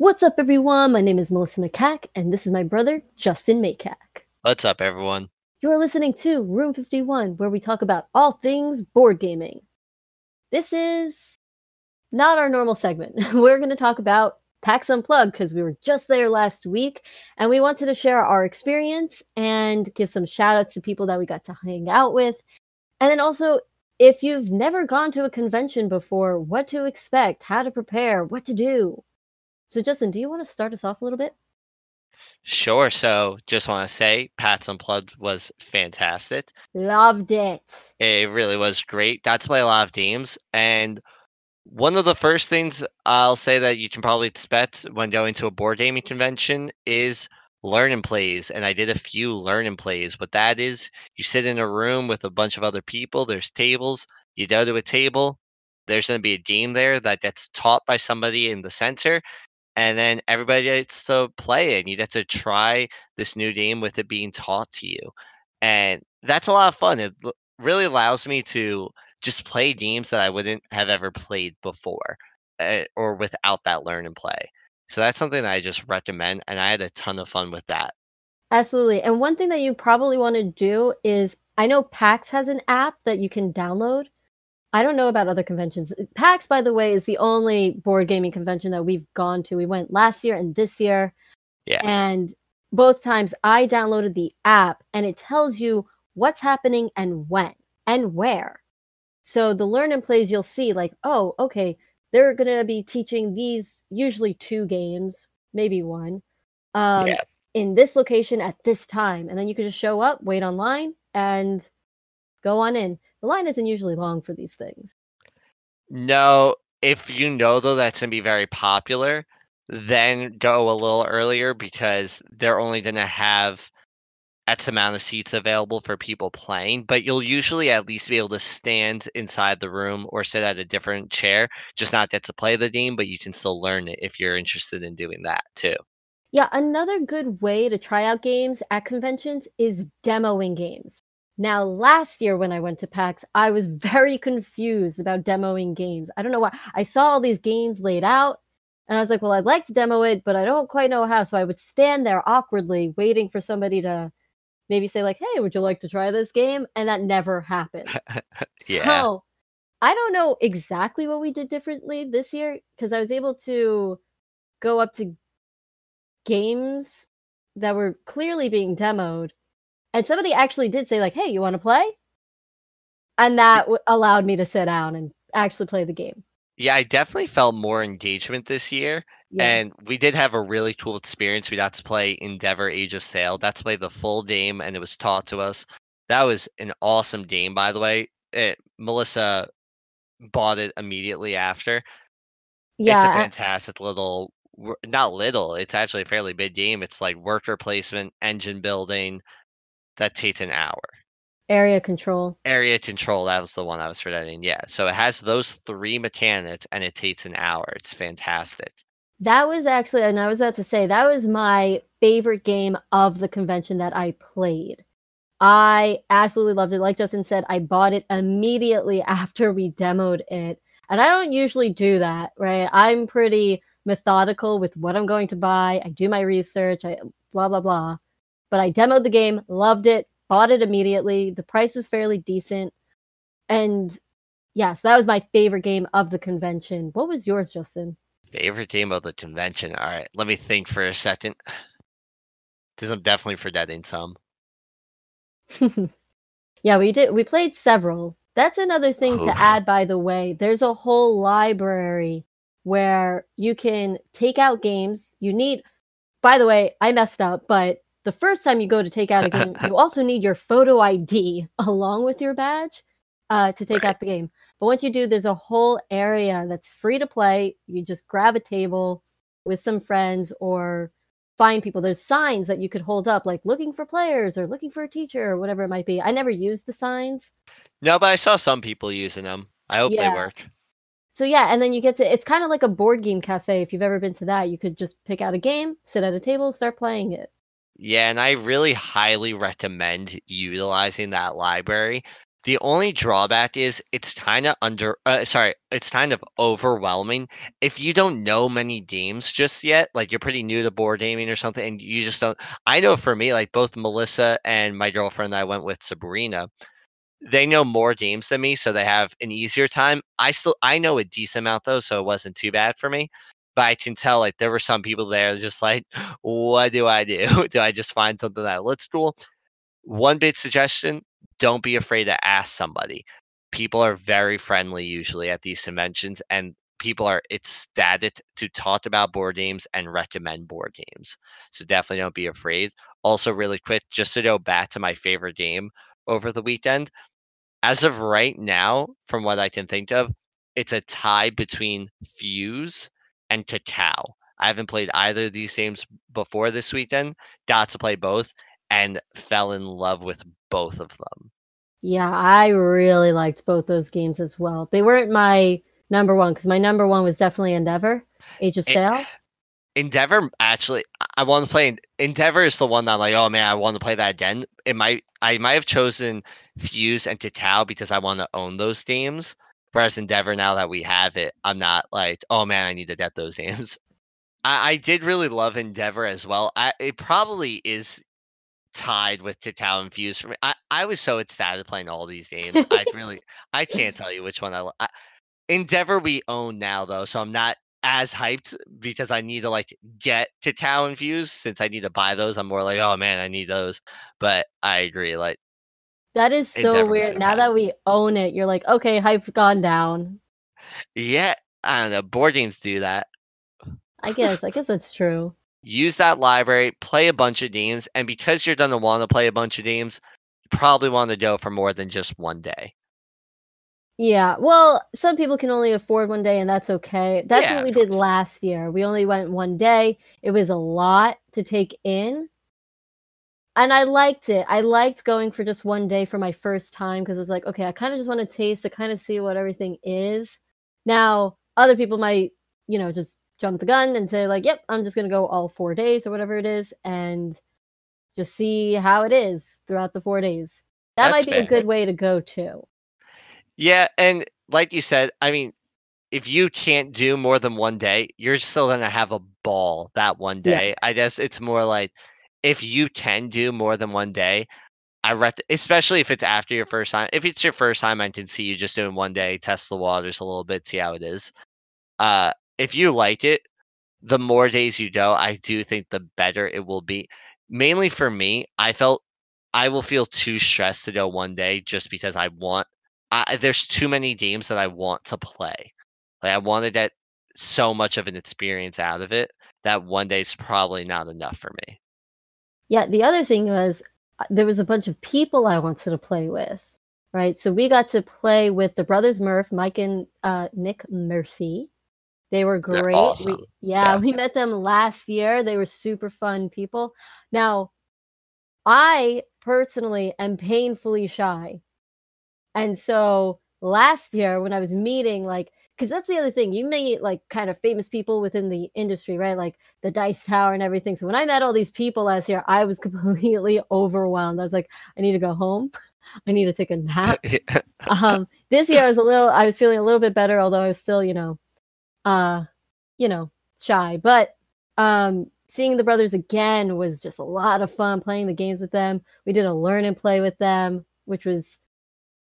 What's up, everyone? My name is Melissa McCack, and this is my brother, Justin McCack. What's up, everyone? You're listening to Room 51, where we talk about all things board gaming. This is not our normal segment. We're going to talk about PAX Unplugged because we were just there last week, and we wanted to share our experience and give some shout outs to people that we got to hang out with. And then also, if you've never gone to a convention before, what to expect, how to prepare, what to do. So, Justin, do you want to start us off a little bit? Sure. So, just want to say, PAX Unplugged was fantastic. Loved it. It really was great. Got to play a lot of games. And one of the first things I'll say that you can probably expect when going to a board gaming convention is learn and plays. And I did a few learn and plays. What that is, you sit in a room with a bunch of other people, there's tables, you go to a table, there's going to be a game there that gets taught by somebody in the center and then everybody gets to play it and you get to try this new game with it being taught to you and that's a lot of fun it really allows me to just play games that i wouldn't have ever played before uh, or without that learn and play so that's something that i just recommend and i had a ton of fun with that. Absolutely and one thing that you probably want to do is i know pax has an app that you can download I don't know about other conventions. PAX, by the way, is the only board gaming convention that we've gone to. We went last year and this year. Yeah. And both times I downloaded the app and it tells you what's happening and when and where. So the learn and plays you'll see like, oh, okay, they're going to be teaching these usually two games, maybe one. Um, yeah. in this location at this time and then you can just show up, wait online and go on in the line isn't usually long for these things. No, if you know though that's gonna be very popular, then go a little earlier because they're only gonna have X amount of seats available for people playing, but you'll usually at least be able to stand inside the room or sit at a different chair, just not get to play the game, but you can still learn it if you're interested in doing that too. Yeah, another good way to try out games at conventions is demoing games. Now, last year when I went to PAX, I was very confused about demoing games. I don't know why. I saw all these games laid out, and I was like, well, I'd like to demo it, but I don't quite know how. So I would stand there awkwardly waiting for somebody to maybe say, like, hey, would you like to try this game? And that never happened. yeah. So I don't know exactly what we did differently this year because I was able to go up to games that were clearly being demoed and somebody actually did say like, "Hey, you want to play?" And that w- allowed me to sit down and actually play the game. Yeah, I definitely felt more engagement this year. Yeah. And we did have a really cool experience. We got to play Endeavor Age of Sail. That's play the full game and it was taught to us. That was an awesome game, by the way. It, Melissa bought it immediately after. Yeah. It's a fantastic little not little, it's actually a fairly big game. It's like worker placement, engine building, that takes an hour. Area control. Area control, that was the one I was forgetting. Yeah. So it has those three mechanics and it takes an hour. It's fantastic. That was actually, and I was about to say, that was my favorite game of the convention that I played. I absolutely loved it. Like Justin said, I bought it immediately after we demoed it. And I don't usually do that, right? I'm pretty methodical with what I'm going to buy. I do my research, I blah blah blah but I demoed the game, loved it, bought it immediately. The price was fairly decent. And yes, that was my favorite game of the convention. What was yours, Justin? Favorite game of the convention. All right, let me think for a second. Because I'm definitely forgetting some. yeah, we did. We played several. That's another thing to add, by the way. There's a whole library where you can take out games. You need, by the way, I messed up, but the first time you go to take out a game, you also need your photo ID along with your badge uh, to take right. out the game. But once you do, there's a whole area that's free to play. You just grab a table with some friends or find people. There's signs that you could hold up, like looking for players or looking for a teacher or whatever it might be. I never used the signs. No, but I saw some people using them. I hope yeah. they work. So yeah, and then you get to it's kind of like a board game cafe. If you've ever been to that, you could just pick out a game, sit at a table, start playing it. Yeah, and I really highly recommend utilizing that library The only drawback is it's kind of under uh, sorry, it's kind of overwhelming if you don't know many games just yet, like you're pretty new to board gaming or something and you just don't I know for me like both Melissa and my girlfriend that I went with Sabrina, they know more games than me so they have an easier time. I still I know a decent amount though, so it wasn't too bad for me. But I can tell like there were some people there just like what do I do? do I just find something that looks cool? One big suggestion, don't be afraid to ask somebody. People are very friendly usually at these conventions and people are ecstatic to talk about board games and recommend board games. So definitely don't be afraid. Also, really quick, just to go back to my favorite game over the weekend. As of right now, from what I can think of, it's a tie between Fuse and Cacao. I haven't played either of these games before this weekend. Got to play both and fell in love with both of them. Yeah, I really liked both those games as well. They weren't my number one because my number one was definitely Endeavor, Age of Sail. Endeavor actually, I want to play. Endeavor is the one that I'm like, oh man, I want to play that again. It might, I might have chosen Fuse and Cacao because I want to own those games. Whereas Endeavor, now that we have it, I'm not like, oh man, I need to get those games. I, I did really love Endeavor as well. I, it probably is tied with Cacao Fuse for me. I, I was so ecstatic playing all these games. I really, I can't tell you which one I, I Endeavor we own now though, so I'm not as hyped because I need to like get Cacao Fuse since I need to buy those. I'm more like, oh man, I need those. But I agree, like that is so weird. Now that we own it, you're like, okay, hype's gone down. Yeah, I don't know. Board games do that. I guess. I guess that's true. Use that library, play a bunch of games, and because you're gonna want to play a bunch of games, you probably want to go for more than just one day. Yeah, well, some people can only afford one day, and that's okay. That's yeah, what we did last year. We only went one day. It was a lot to take in, and I liked it. I liked going for just one day for my first time because it's like, okay, I kind of just want to taste to kind of see what everything is. Now, other people might, you know, just jump the gun and say like, "Yep, I'm just going to go all 4 days or whatever it is and just see how it is throughout the 4 days." That That's might be fair. a good way to go too. Yeah, and like you said, I mean, if you can't do more than one day, you're still going to have a ball that one day. Yeah. I guess it's more like if you can do more than one day, I rec- especially if it's after your first time. If it's your first time, I can see you just doing one day, test the waters a little bit, see how it is. Uh, if you like it, the more days you go, I do think the better it will be. Mainly for me, I felt I will feel too stressed to go one day just because I want. I, there's too many games that I want to play. Like I wanted get so much of an experience out of it that one day is probably not enough for me. Yeah, the other thing was uh, there was a bunch of people I wanted to play with, right? So we got to play with the brothers Murph, Mike and uh, Nick Murphy. They were great. Awesome. We, yeah, yeah, we met them last year. They were super fun people. Now, I personally am painfully shy. And so last year when I was meeting like because that's the other thing you meet like kind of famous people within the industry right? Like the dice tower and everything. So when i met all these people last year i was completely overwhelmed. I was like i need to go home. I need to take a nap. Um this year i was a little i was feeling a little bit better although i was still you know uh you know shy. But um seeing the brothers again was just a lot of fun playing the games with them. We did a learn and play with them which was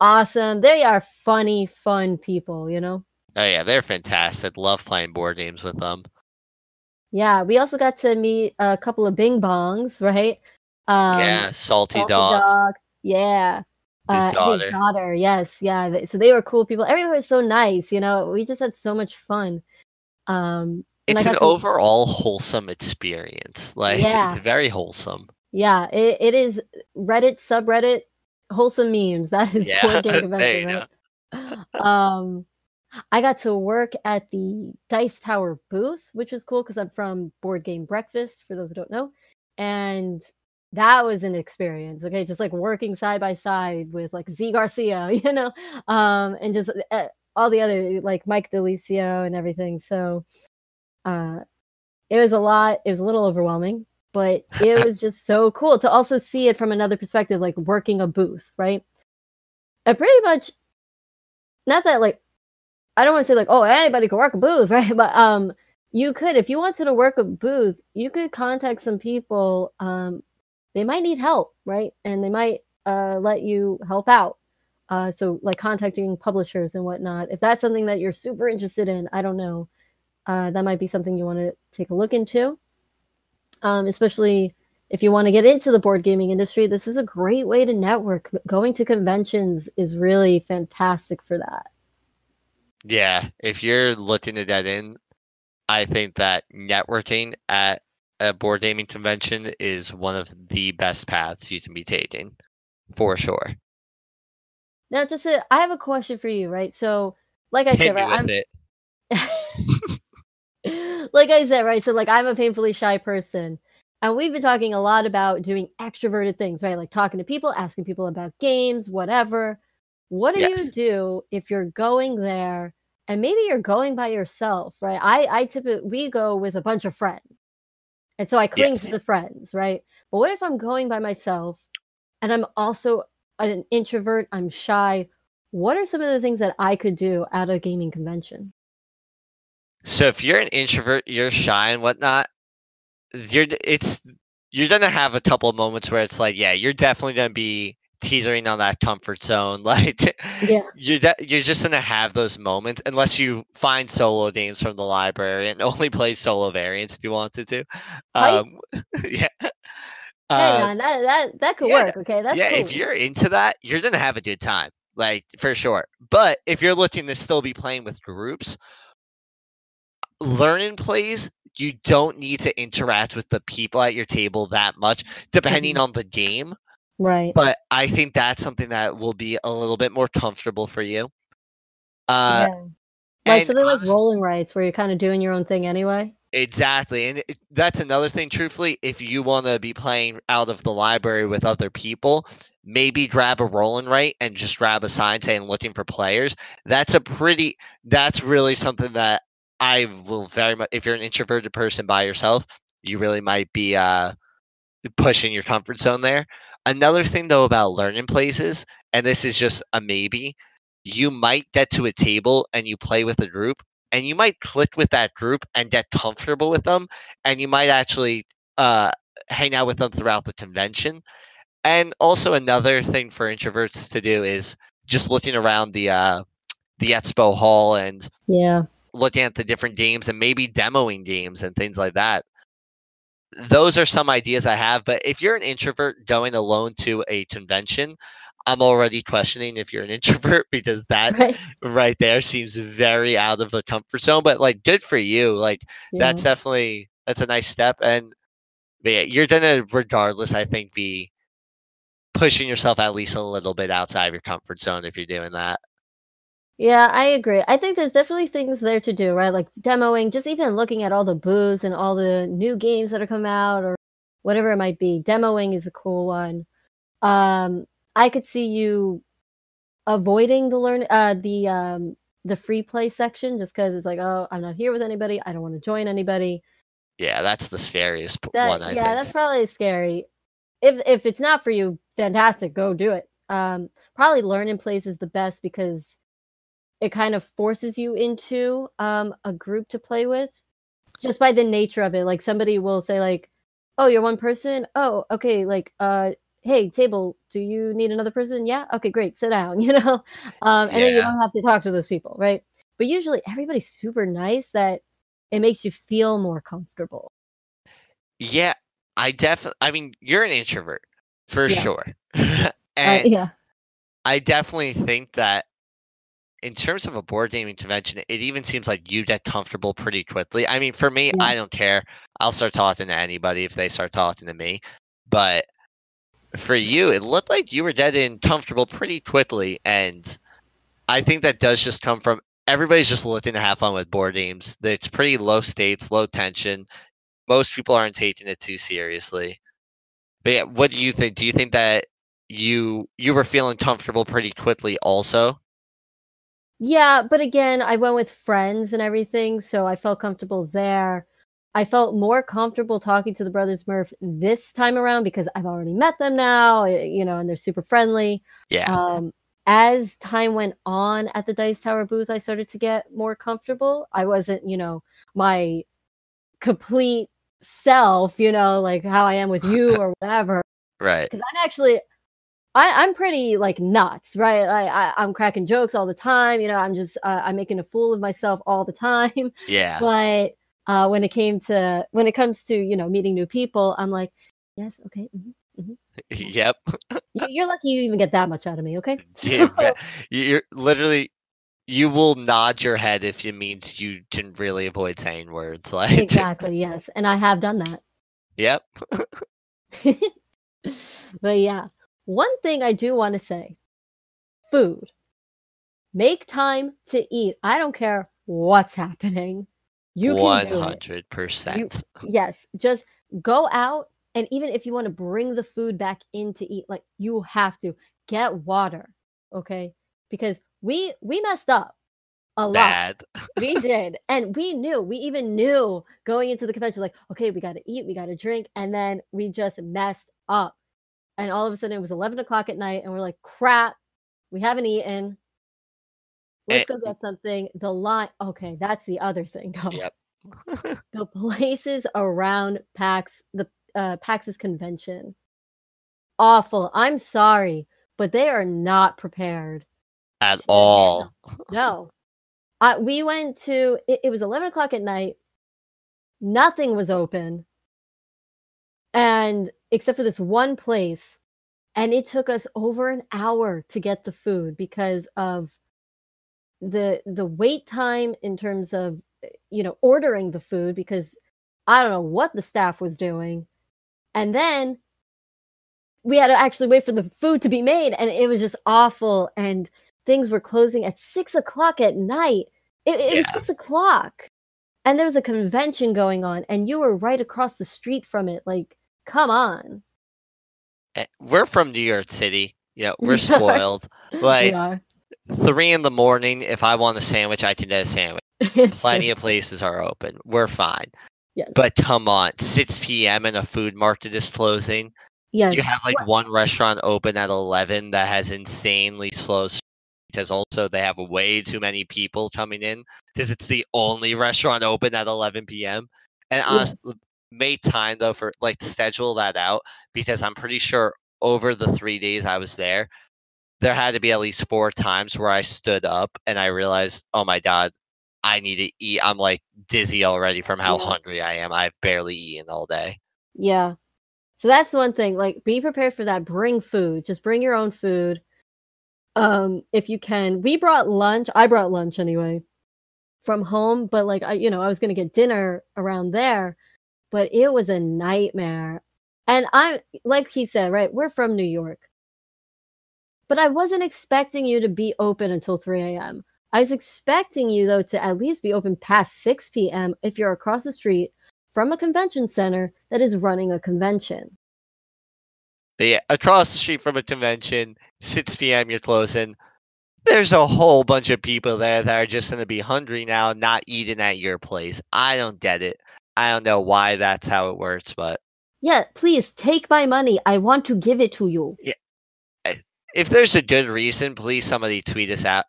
awesome. They are funny, fun people, you know? Oh, yeah, they're fantastic. Love playing board games with them. Yeah, we also got to meet a couple of Bing Bongs, right? Um, yeah, Salty, Salty Dog. Dog. Yeah. His uh, daughter. His daughter, yes, yeah. So they were cool people. Everyone was so nice, you know. We just had so much fun. Um, it's an to... overall wholesome experience. Like, yeah. it's very wholesome. Yeah, it, it is Reddit subreddit wholesome memes. That is yeah, board game convention, right? um, I got to work at the Dice Tower booth, which was cool because I'm from Board Game Breakfast. For those who don't know, and that was an experience. Okay, just like working side by side with like Zee Garcia, you know, um, and just uh, all the other like Mike Delicio and everything. So, uh, it was a lot. It was a little overwhelming but it was just so cool to also see it from another perspective, like working a booth, right? And pretty much, not that like, I don't want to say like, oh, anybody can work a booth, right? But um, you could, if you wanted to work a booth, you could contact some people. Um, they might need help, right? And they might uh, let you help out. Uh, so like contacting publishers and whatnot. If that's something that you're super interested in, I don't know. Uh, that might be something you want to take a look into. Um, especially if you want to get into the board gaming industry, this is a great way to network. Going to conventions is really fantastic for that. Yeah, if you're looking to get in, I think that networking at a board gaming convention is one of the best paths you can be taking, for sure. Now, just a, I have a question for you, right? So, like I Hit said, right, I'm, like I said, right? So, like, I'm a painfully shy person. And we've been talking a lot about doing extroverted things, right? Like talking to people, asking people about games, whatever. What do yes. you do if you're going there and maybe you're going by yourself, right? I I typically we go with a bunch of friends. And so I cling yes. to the friends, right? But what if I'm going by myself and I'm also an introvert, I'm shy. What are some of the things that I could do at a gaming convention? So if you're an introvert, you're shy and whatnot, you're it's you're gonna have a couple of moments where it's like, yeah, you're definitely gonna be teetering on that comfort zone. Like, yeah, you're de- you're just gonna have those moments unless you find solo games from the library and only play solo variants if you wanted to. Um, yeah. Hey, uh, that that that could yeah, work. Okay, that's yeah. Cool. If you're into that, you're gonna have a good time, like for sure. But if you're looking to still be playing with groups, learning plays you don't need to interact with the people at your table that much, depending mm-hmm. on the game. Right. But I think that's something that will be a little bit more comfortable for you. Uh, yeah. Like something like roll and writes, where you're kind of doing your own thing anyway. Exactly. And it, that's another thing, truthfully. If you want to be playing out of the library with other people, maybe grab a roll and write and just grab a sign saying looking for players. That's a pretty, that's really something that I will very much. If you're an introverted person by yourself, you really might be uh, pushing your comfort zone there. Another thing though about learning places, and this is just a maybe, you might get to a table and you play with a group, and you might click with that group and get comfortable with them, and you might actually uh, hang out with them throughout the convention. And also another thing for introverts to do is just looking around the uh, the expo hall and yeah looking at the different games and maybe demoing games and things like that. Those are some ideas I have. But if you're an introvert going alone to a convention, I'm already questioning if you're an introvert because that right, right there seems very out of the comfort zone. But like, good for you. Like, yeah. that's definitely that's a nice step. And yeah, you're gonna regardless, I think, be pushing yourself at least a little bit outside of your comfort zone if you're doing that. Yeah, I agree. I think there's definitely things there to do, right? Like demoing, just even looking at all the booths and all the new games that are come out or whatever it might be. Demoing is a cool one. Um, I could see you avoiding the learn uh the um the free play section just because it's like, oh, I'm not here with anybody. I don't want to join anybody. Yeah, that's the scariest that, one. I yeah, think. that's probably scary. If if it's not for you, fantastic, go do it. Um, probably learning plays is the best because it kind of forces you into um, a group to play with just by the nature of it. Like somebody will say like oh you're one person? Oh okay like uh hey table do you need another person? Yeah okay great sit down you know? Um and yeah. then you don't have to talk to those people right? But usually everybody's super nice that it makes you feel more comfortable. Yeah i definitely i mean you're an introvert for yeah. sure. Uh, and uh, yeah. I definitely think that in terms of a board gaming convention, it even seems like you get comfortable pretty quickly. I mean, for me, yeah. I don't care. I'll start talking to anybody if they start talking to me. But for you, it looked like you were dead getting comfortable pretty quickly. And I think that does just come from everybody's just looking to have fun with board games. It's pretty low stakes, low tension. Most people aren't taking it too seriously. But yeah, what do you think? Do you think that you you were feeling comfortable pretty quickly also? Yeah, but again, I went with friends and everything, so I felt comfortable there. I felt more comfortable talking to the brothers Murph this time around because I've already met them now, you know, and they're super friendly. Yeah. Um, as time went on at the Dice Tower booth, I started to get more comfortable. I wasn't, you know, my complete self, you know, like how I am with you or whatever. Right. Because I'm actually, I, I'm pretty like nuts, right? I, I, I'm cracking jokes all the time. You know, I'm just, uh, I'm making a fool of myself all the time. Yeah. But uh, when it came to, when it comes to, you know, meeting new people, I'm like, yes, okay. mhm, mhm. yep. You- You're lucky you even get that much out of me, okay? Bet- You're literally you will nod your head if it means you can really avoid saying words like exactly, yes. And I have done that. Yep. but yeah, one thing I do want to say food. Make time to eat. I don't care what's happening. You can do it. hundred percent. Yes, just go out and even if you want to bring the food back in to eat, like you have to get water, okay? Because we we messed up a lot. We did and we knew we even knew going into the convention like okay we got to eat we got to drink and then we just messed up and all of a sudden it was 11 o'clock at night and we're like crap we haven't eaten let's Eh, go get something the line okay that's the other thing though. Yep. the places around pax the uh pax's convention awful i'm sorry but they are not prepared At all. no. Uh, we went to, it, it was 11 o'clock at night. Nothing was open. And except for this one place. And it took us over an hour to get the food because of the the wait time in terms of you know ordering the food because I don't know what the staff was doing. And then we had to actually wait for the food to be made and it was just awful and things were closing at six o'clock at night. It, it was six o'clock, and there was a convention going on, and you were right across the street from it. Like, come on, Eh, We're from New York City. Yeah, we're spoiled. Like we three in the morning, if I want a sandwich, I can get a sandwich. Plenty of places are open. We're fine. yes, But come on, 6 p.m. and a food market is closing. yes, You have like one restaurant open at 11 that has insanely slow because also they have way too many people coming in because it's the only restaurant open at 11 p.m. And honestly, make time though for like to schedule that out because I'm pretty sure over the three days I was there, there had to be at least four times where I stood up and I realized, oh my god, I need to eat. I'm like dizzy already from how Yeah. hungry I am. I've barely eaten all day. yeah. So that's one thing. Like, be prepared for that. Bring food. Just bring your own food. Um, if you can. We brought lunch. I brought lunch anyway from home, but like I, you know, I was gonna get dinner around there, but it was a nightmare. And I, like he said, right, we're from New York, but I wasn't expecting you to be open until 3 a.m. I was expecting you though to at least be open past 6 p.m. if you're across the street from a convention center that is running a convention. Yeah, across the street from a convention, 6 p.m. you're closing. There's a whole bunch of people there that are just going to be hungry now, not eating at your place. I don't get it. I don't know why that's how it works, but Yeah, please take my money. I want to give it to you. Yeah. if there's a good reason, please somebody tweet us out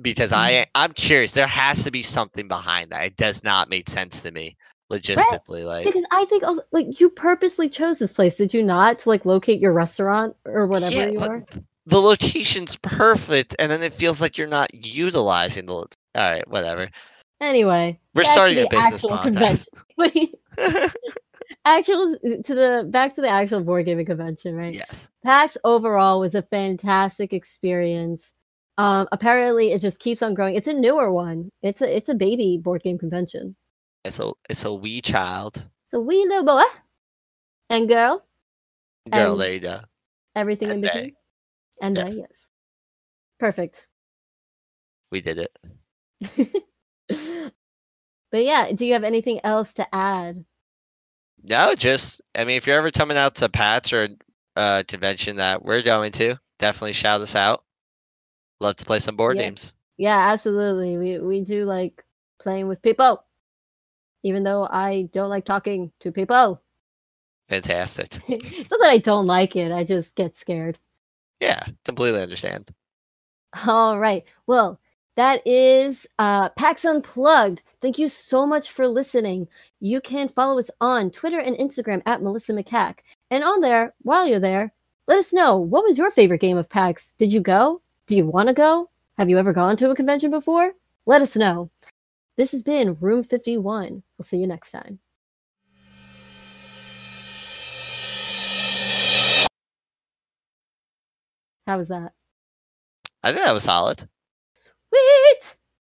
because mm-hmm. I I'm curious. There has to be something behind that. It does not make sense to me logistically. Like Because I think also like you purposely chose this place, did you not? To like locate your restaurant or whatever Yeah, you are. the location's perfect, and then it feels like you're not utilizing the. lo- All right, whatever. Anyway, We're back to starting a business podcast. Wait, actual to the back to the actual board gaming convention, right? yes. PAX overall was a fantastic experience. Um, apparently, it just keeps on growing. It's a newer one. It's a it's a baby board game convention. It's a it's a wee child. So we know boy and girl, Girl, And- there you go. everything in And they. and Yes. yes. yes, perfect. We did it. but yeah, do you have anything else to add? No, just I mean, if you're ever coming out to PAX or uh convention that we're going to, definitely shout us out. Love to play some board Yeah. games. Yeah, absolutely. We we do like playing with people, even though I don't like talking to people. Fantastic. it's not that I don't like it; I just get scared. Yeah, completely understand. All right. Well, that is uh, PAX Unplugged. Thank you so much for listening. You can follow us on Twitter and Instagram at Melissa McCack. And on there, while you're there, let us know what was your favorite game of PAX? Did you go? Do you want to go? Have you ever gone to a convention before? Let us know. This has been Room 51. We'll see you next time. How was that? I think that was solid. Wait!